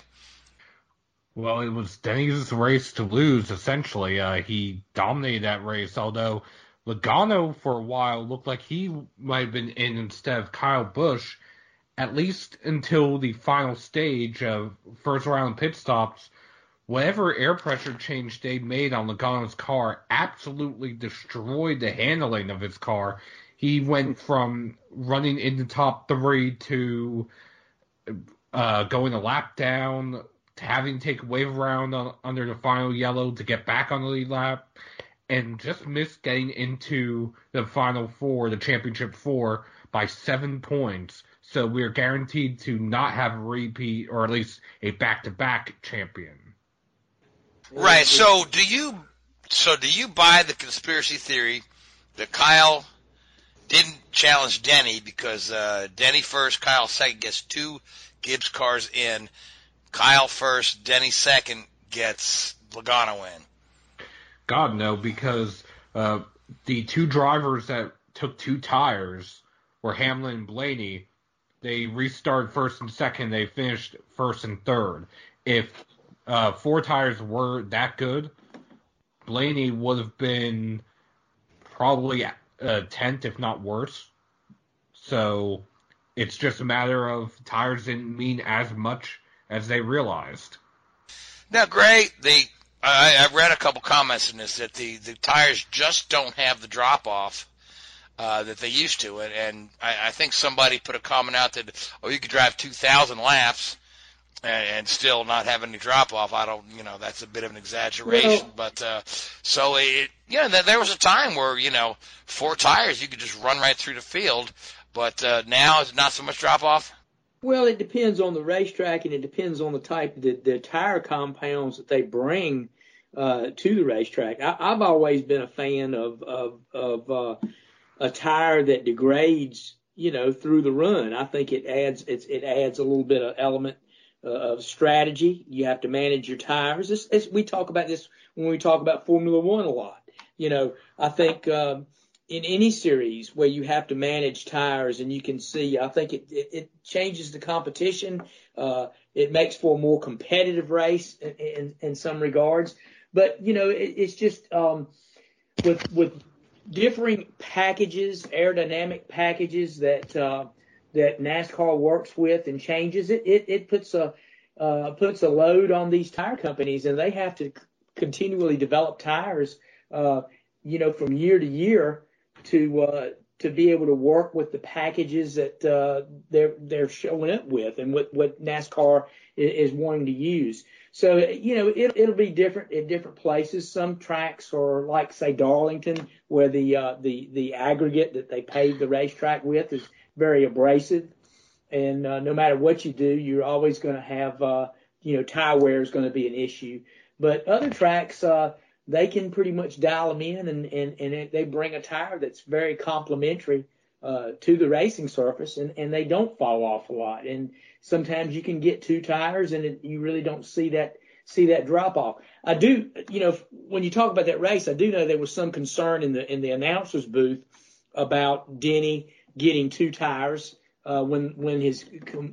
Well, it was Denny's race to lose, essentially. Uh, he dominated that race, although Logano, for a while, looked like he might have been in instead of Kyle Busch, at least until the final stage of first round pit stops. Whatever air pressure change they made on Logano's car absolutely destroyed the handling of his car. He went from running in the top three to uh, going a lap down, to having to take a wave around on, under the final yellow to get back on the lead lap, and just missed getting into the final four, the championship four, by seven points. So we're guaranteed to not have a repeat, or at least a back-to-back champion. Right. So do you so do you buy the conspiracy theory that Kyle didn't challenge Denny because uh, Denny first, Kyle second gets two Gibbs cars in. Kyle first, Denny second gets Logano in. God no, because uh, the two drivers that took two tires were Hamlin and Blaney. They restarted first and second. They finished first and third. If uh, four tires were that good, Blaney would have been probably uh, tenth, if not worse. So it's just a matter of tires didn't mean as much as they realized. Now, Gray, they I, I read a couple comments in this that the the tires just don't have the drop off uh, that they used to, and, and I, I think somebody put a comment out that oh you could drive two thousand laps and, and still not have any drop off. I don't, you know, that's a bit of an exaggeration, Well- but uh, so it, you know, there, there was a time where you know four tires you could just run right through the field, but uh, now it's not so much drop off. Well, it depends on the racetrack and it depends on the type of the, the tire compounds that they bring uh, to the racetrack. I, I've always been a fan of of, of uh, a tire that degrades, you know, through the run. I think it adds it's, it adds a little bit of element of strategy. You have to manage your tires. It's, it's, we talk about this when we talk about Formula One a lot. You know, I think um, in any series where you have to manage tires and you can see, I think it, it, it changes the competition. Uh, it makes for a more competitive race in, in, in some regards. But, you know, it, it's just, um, with, with differing packages, aerodynamic packages that, uh, that NASCAR works with and changes it, it, it puts a, uh, puts a load on these tire companies and they have to continually develop tires, uh, you know, from year to year to uh, to be able to work with the packages that uh, they're they're showing up with and what what NASCAR is, is wanting to use. So you know it, it'll be different at different places. Some tracks are like say Darlington, where the uh, the the aggregate that they pave the racetrack with is very abrasive, and uh, no matter what you do, you're always going to have uh, you know tire wear is going to be an issue. But other tracks, uh, they can pretty much dial them in and, and, and they bring a tire that's very complementary uh, to the racing surface and, and they don't fall off a lot. And sometimes you can get two tires and it, you really don't see that see that drop off. I do, you know, when you talk about that race, I do know there was some concern in the in the announcers booth about Denny getting two tires uh, when when his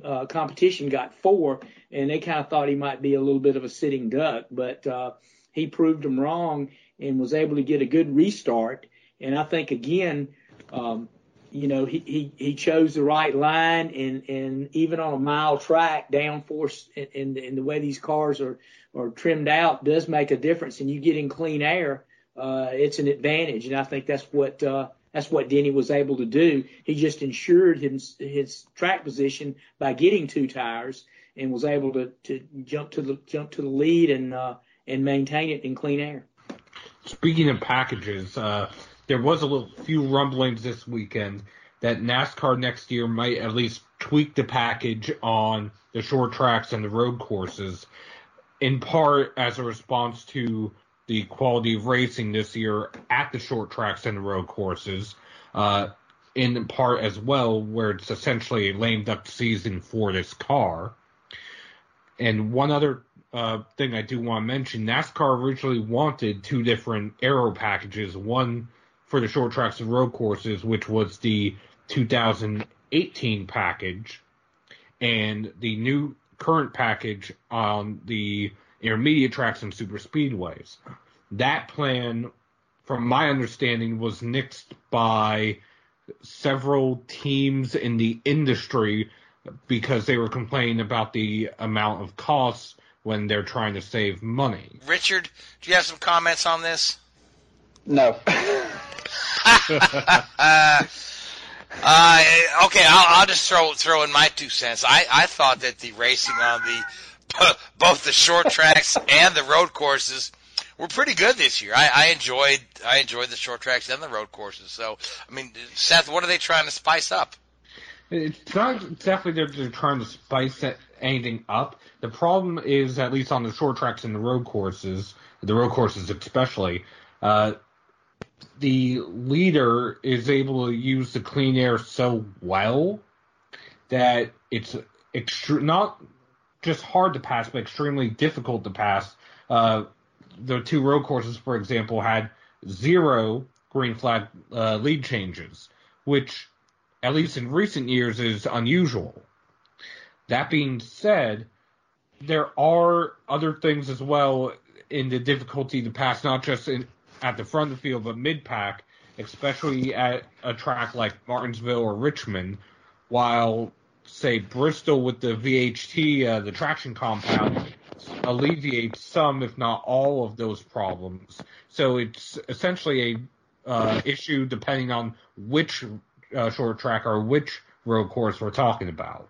uh, competition got four, and they kind of thought he might be a little bit of a sitting duck, but uh, he proved them wrong and was able to get a good restart. And I think again, um, you know, he, he, he chose the right line and, and even on a mile track, downforce and, and the way these cars are, are trimmed out does make a difference. And you get in clean air, uh, it's an advantage. And I think that's what, uh, that's what Denny was able to do. He just ensured his, his track position by getting two tires and was able to, to jump to the, jump to the lead and, uh, and maintain it in clean air. Speaking of packages, uh, there was a little few rumblings this weekend that NASCAR next year might at least tweak the package on the short tracks and the road courses, in part as a response to the quality of racing this year at the short tracks and the road courses. Uh, in part as well, where it's essentially a lame duck season for this car. And one other uh, thing I do want to mention, NASCAR originally wanted two different aero packages, one for the short tracks and road courses, which was the 2018 package, and the new current package on the intermediate tracks and super speedways. That plan, from my understanding, was nixed by several teams in the industry because they were complaining about the amount of costs when they're trying to save money. Richard, do you have some comments on this? No. uh, okay, I'll, I'll just throw throw in my two cents. I, I thought that the racing on the both the short tracks and the road courses were pretty good this year. I, I enjoyed I enjoyed the short tracks and the road courses. So I mean, Seth, what are they trying to spice up? It's not exactly they're, they're trying to spice anything up. The problem is, at least on the short tracks and the road courses, the road courses especially, uh, the leader is able to use the clean air so well that it's extre- not just hard to pass, but extremely difficult to pass. Uh, the two road courses, for example, had zero green flag uh, lead changes, which, at least in recent years, is unusual. That being said, there are other things as well in the difficulty to pass, not just in, at the front of the field, but mid pack, especially at a track like Martinsville or Richmond, while say Bristol with the VHT, uh, the traction compound, alleviates some, if not all, of those problems. So it's essentially a uh, issue depending on which uh, short track or which road course we're talking about.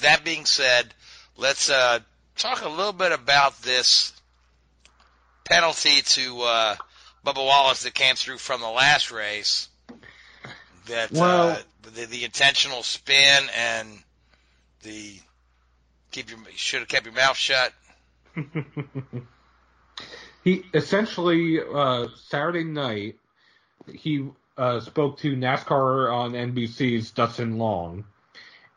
That being said, let's uh, talk a little bit about this penalty to uh, Bubba Wallace that came through from the last race. That well, uh, the, the intentional spin and the keep your should have kept your mouth shut. he essentially uh, Saturday night he uh, spoke to NASCAR on NBC's Dustin Long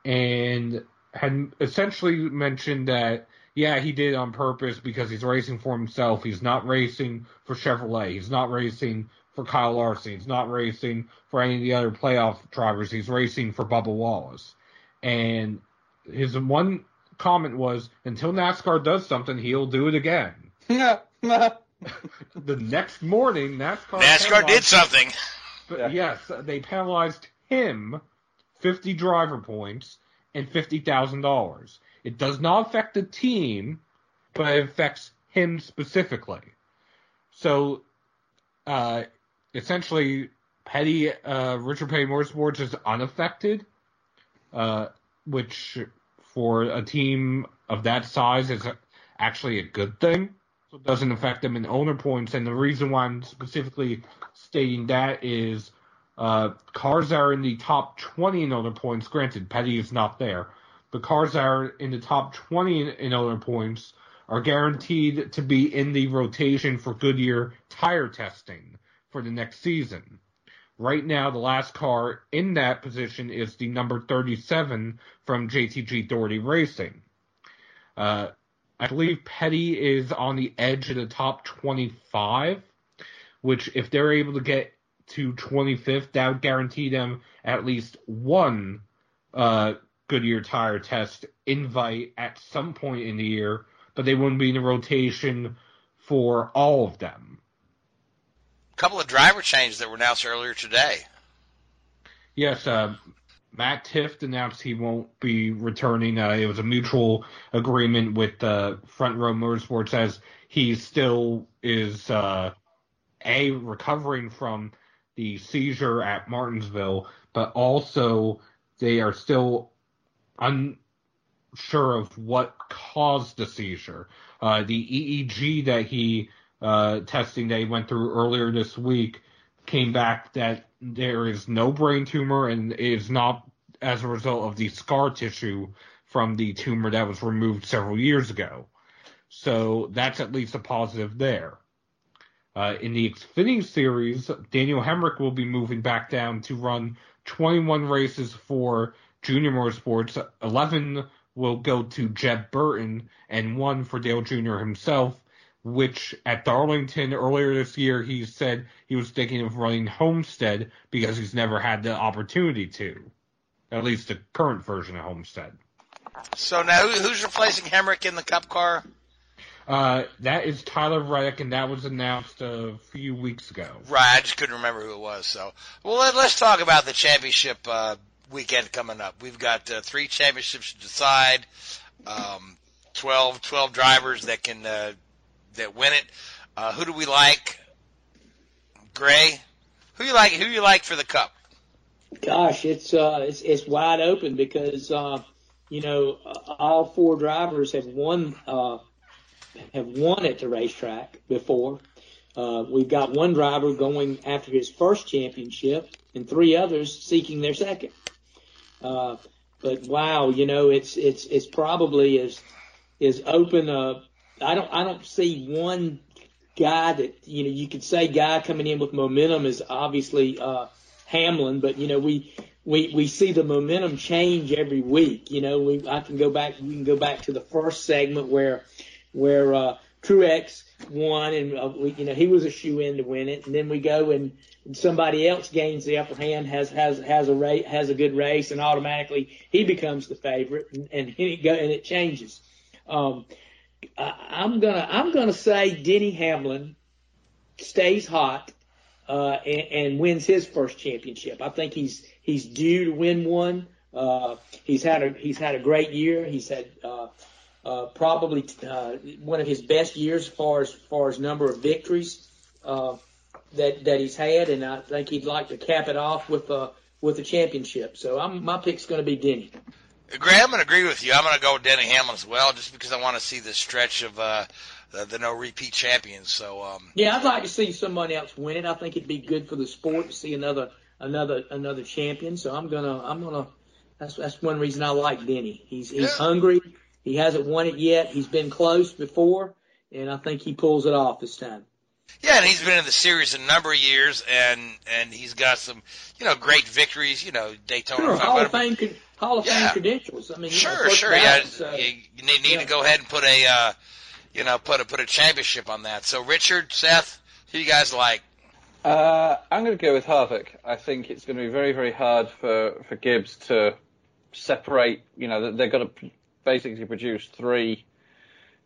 and had essentially mentioned that yeah, he did on purpose because he's racing for himself. He's not racing for Chevrolet. He's not racing for Kyle Larson. He's not racing for any of the other playoff drivers. He's racing for Bubba Wallace. And his one comment was, until NASCAR does something, he'll do it again. the next morning, NASCAR NASCAR did something. But yes, they penalized him 50 driver points and $50,000. It does not affect the team, but it affects him specifically. So, uh, essentially, Petty, uh, Richard Petty Motorsports is unaffected, uh, which for a team of that size is actually a good thing. So it doesn't affect them in owner points. And the reason why I'm specifically stating that is uh, cars that are in the top 20 in owner points, granted, Petty is not there, but cars that are in the top 20 in, in owner points are guaranteed to be in the rotation for Goodyear tire testing for the next season. Right now, the last car in that position is the number 37 from JTG Daugherty Racing. Uh, I believe Petty is on the edge of the top 25, which if they're able to get to 25th, that would guarantee them at least one uh, Goodyear tire test invite at some point in the year, but they wouldn't be in the rotation for all of them. Couple of driver changes that were announced earlier today. Yes, uh, Matt Tifft announced he won't be returning. Uh, it was a mutual agreement with uh, Front Row Motorsports as he still is uh, a recovering from the seizure at Martinsville, but also they are still unsure of what caused the seizure. Uh, the EEG that he uh, testing he went through earlier this week came back that there is no brain tumor and is not as a result of the scar tissue from the tumor that was removed several years ago. So that's at least a positive there. Uh, in the Xfinity Series, Daniel Hemric will be moving back down to run 21 races for Junior Motorsports. 11 will go to Jeb Burton, and one for Dale Jr. himself, which at Darlington earlier this year he said he was thinking of running Homestead because he's never had the opportunity to. At least the current version of Homestead. So now who's replacing Hemric in the Cup car? Uh, that is Tyler Reddick, and that was announced a few weeks ago. Right, I just couldn't remember who it was. So, well, let, us talk about the championship uh, weekend coming up. We've got uh, three championships to decide. Um, 12, 12 drivers that can uh, that win it. Uh, who do we like? Gray. Who you like? Who you like for the cup? Gosh, it's uh, it's it's wide open because uh, you know all four drivers have won uh, have won at the racetrack before. Uh, we've got one driver going after his first championship and three others seeking their second. Uh, but wow, you know, it's, it's, it's probably as, is open, uh, I don't, I don't see one guy that, you know, you could say guy coming in with momentum is obviously, uh, Hamlin, but you know, we, we, we see the momentum change every week. You know, we, I can go back, we can go back to the first segment where, where uh, Truex won, and uh, we, you know he was a shoe in to win it. And then we go and somebody else gains the upper hand, has has has a race, has a good race, and automatically he becomes the favorite, and, and it go and it changes. Um, I'm gonna I'm gonna say Denny Hamlin stays hot uh, and, and wins his first championship. I think he's he's due to win one. Uh, he's had a he's had a great year. He's had uh, uh, probably uh, one of his best years as far as, as far as number of victories uh, that that he's had, and I think he'd like to cap it off with a with a championship. So I'm, my pick's going to be Denny. Graham, I'm going to agree with you. I'm going to go with Denny Hamlin as well, just because I want to see this stretch of uh, the, the no repeat champions. So um, yeah, I'd like to see somebody else win it. I think it'd be good for the sport to see another another another champion. So I'm gonna I'm gonna that's that's one reason I like Denny. He's he's yeah. hungry. He hasn't won it yet. He's been close before, and I think he pulls it off this time. Yeah, and he's been in the series a number of years, and and he's got some, you know, great victories. You know, Daytona. Sure, Hall of Fame, Hall of yeah. Fame credentials. I mean, sure, know, sure. Balance, yeah, uh, you, you need, need yeah. to go ahead and put a, uh, you know, put a put a championship on that. So, Richard, Seth, who you guys like? Uh, I'm going to go with Harvick. I think it's going to be very, very hard for, for Gibbs to separate. You know, they've got to basically produce three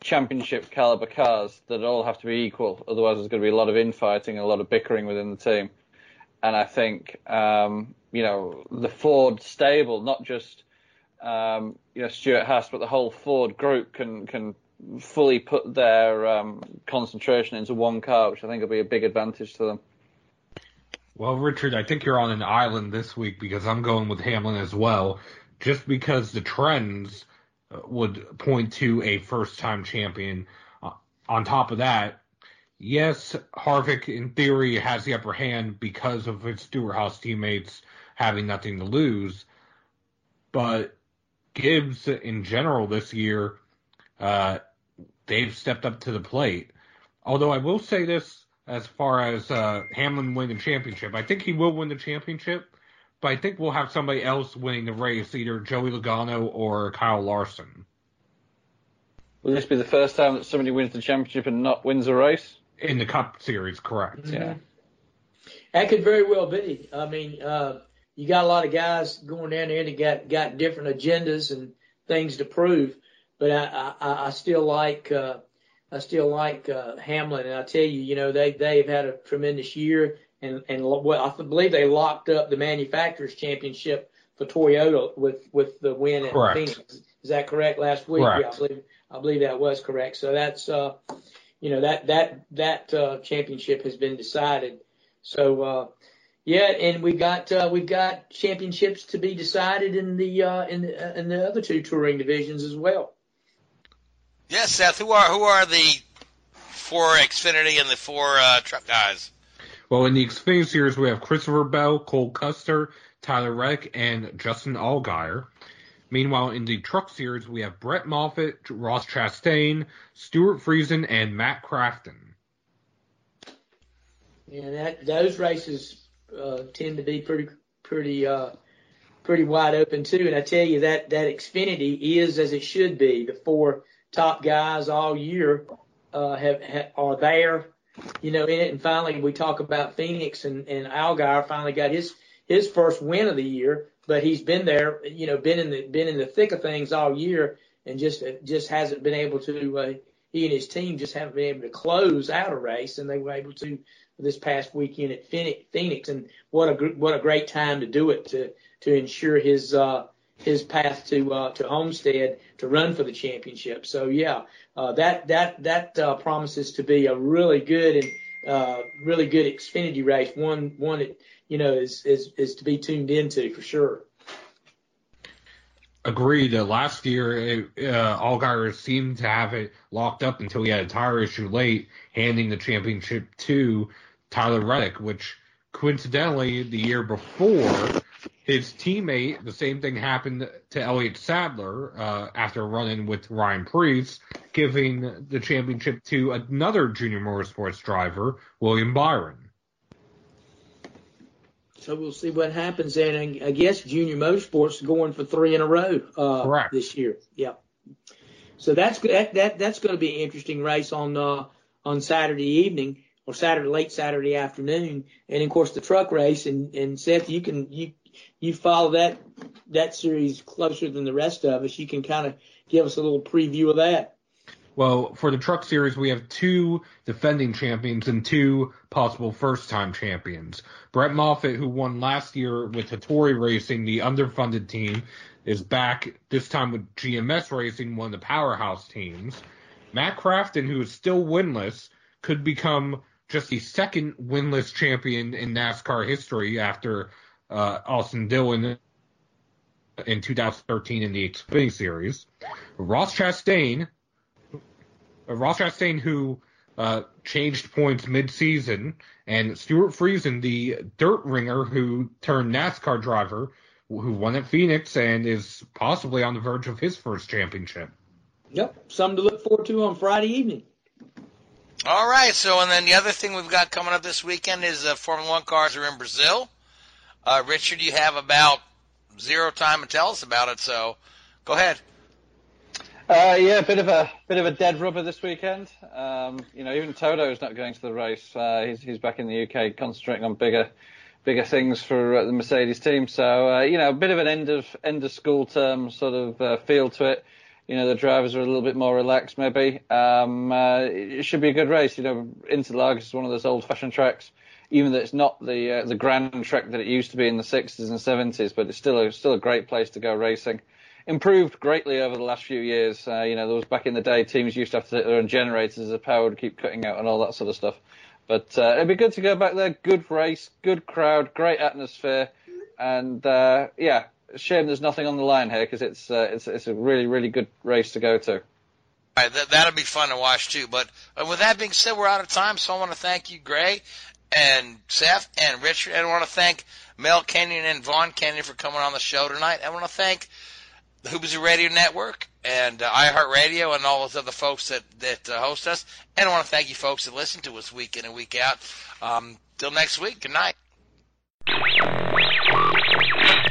championship caliber cars that all have to be equal. Otherwise, there's going to be a lot of infighting and a lot of bickering within the team. And I think, um, you know, the Ford stable, not just, um, you know, Stewart Haas, but the whole Ford group can, can fully put their um, concentration into one car, which I think will be a big advantage to them. Well, Richard, I think you're on an island this week because I'm going with Hamlin as well, just because the trends uh, would point to a first time champion. Uh, on top of that, yes, Harvick in theory has the upper hand because of his Stewart-Haas teammates having nothing to lose, but Gibbs in general this year, uh, they've stepped up to the plate. Although I will say this as far as uh, Hamlin winning the championship, I think he will win the championship, but I think we'll have somebody else winning the race, either Joey Logano or Kyle Larson. Will this be the first time that somebody wins the championship and not wins a race? In the Cup Series, correct. Mm-hmm. Yeah. That could very well be. I mean, uh, you got a lot of guys going down there that got got different agendas and things to prove, but I I, I still like uh, I still like uh, Hamlin, and I tell you, you know, they they've had a tremendous year, and and well, I believe they locked up the manufacturers championship for Toyota with with the win at Correct. Phoenix. Is that correct? Last week, Correct. yeah, I believe I believe that was correct. So that's uh, you know that that that uh, championship has been decided. So uh, yeah, and we got uh, we've got championships to be decided in the uh, in the, uh, in the other two touring divisions as well. Yes, Seth. Who are who are the four Xfinity and the four uh, truck guys? Well, in the Xfinity Series, we have Christopher Bell, Cole Custer, Tyler Reddick, and Justin Allgaier. Meanwhile, in the Truck Series, we have Brett Moffitt, Ross Chastain, Stewart Friesen, and Matt Crafton. And that those races uh, tend to be pretty pretty uh, pretty wide open too. And I tell you that that Xfinity is as it should be. The four top guys all year uh, have, have are there, you know, in it. And finally, we talk about Phoenix and and Allgaier finally got his his first win of the year, but he's been there, you know, been in the been in the thick of things all year, and just just hasn't been able to. Uh, he and his team just haven't been able to close out a race, and they were able to this past weekend at Phoenix. And what a what a great time to do it to to ensure his uh, his path to uh, to Homestead to run for the championship. So yeah, uh, that that that uh, promises to be a really good and uh, really good Xfinity race. One one that you know is is is to be tuned into for sure. Agreed. Uh, last year, uh, Allgaier seemed to have it locked up until he had a tire issue late, handing the championship to Tyler Reddick, which coincidentally the year before his teammate, the same thing happened to Elliott Sadler uh, after running with Ryan Preece, giving the championship to another junior motorsports driver, William Byron. So we'll see what happens. And I guess Junior Motorsports going for three in a row uh, this year. Yeah. So that's that, that that's going to be an interesting race on uh, on Saturday evening or Saturday late Saturday afternoon, and of course the truck race. And, and Seth, you can you you follow that that series closer than the rest of us. You can kind of give us a little preview of that. Well, for the truck series, we have two defending champions and two possible first time champions. Brett Moffitt, who won last year with Hattori Racing, the underfunded team, is back this time with GMS Racing, one of the powerhouse teams. Matt Crafton, who is still winless, could become just the second winless champion in NASCAR history after uh, Austin Dillon in 2013 in the Xfinity Series. Ross Chastain, uh, Ross Chastain, who uh, changed points mid-season, and Stewart Friesen, the dirt ringer who turned NASCAR driver, who won at Phoenix and is possibly on the verge of his first championship. Yep, something to look forward to on Friday evening. All right. So, and then the other thing we've got coming up this weekend is uh, Formula One cars are in Brazil. Uh, Richard, you have about zero time to tell us about it, so go ahead. Uh, yeah, a bit of a bit of a dead rubber this weekend. Um, you know, even Toto is not going to the race. Uh, he's he's back in the UK, concentrating on bigger bigger things for uh, the Mercedes team. So uh, you know, a bit of an end of end of school term sort of uh, feel to it. You know, the drivers are a little bit more relaxed, maybe. Um, uh, it should be a good race. You know, Interlagos is one of those old-fashioned tracks even though it's not the uh, the grand track that it used to be in the 60s and 70s, but it's still a, still a great place to go racing improved greatly over the last few years. Uh, you know, there was back in the day teams used to have to sit there on generators as power to keep cutting out and all that sort of stuff. But uh, it'd be good to go back there. Good race, good crowd, great atmosphere, and uh, yeah, shame there's nothing on the line here because it's uh, it's it's a really really good race to go to. Right, that, that'll be fun to watch too. But uh, with that being said, we're out of time, so I want to thank you, Gray, and Seth, and Richard. And I want to thank Mel Kenyon and Vaughn Kenyon for coming on the show tonight. I want to thank the Hoobazoo Radio Network and uh, iHeartRadio and all those other folks that that uh, host us. And I want to thank you folks that listen to us week in and week out. Um, till next week. Good night.